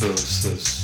those those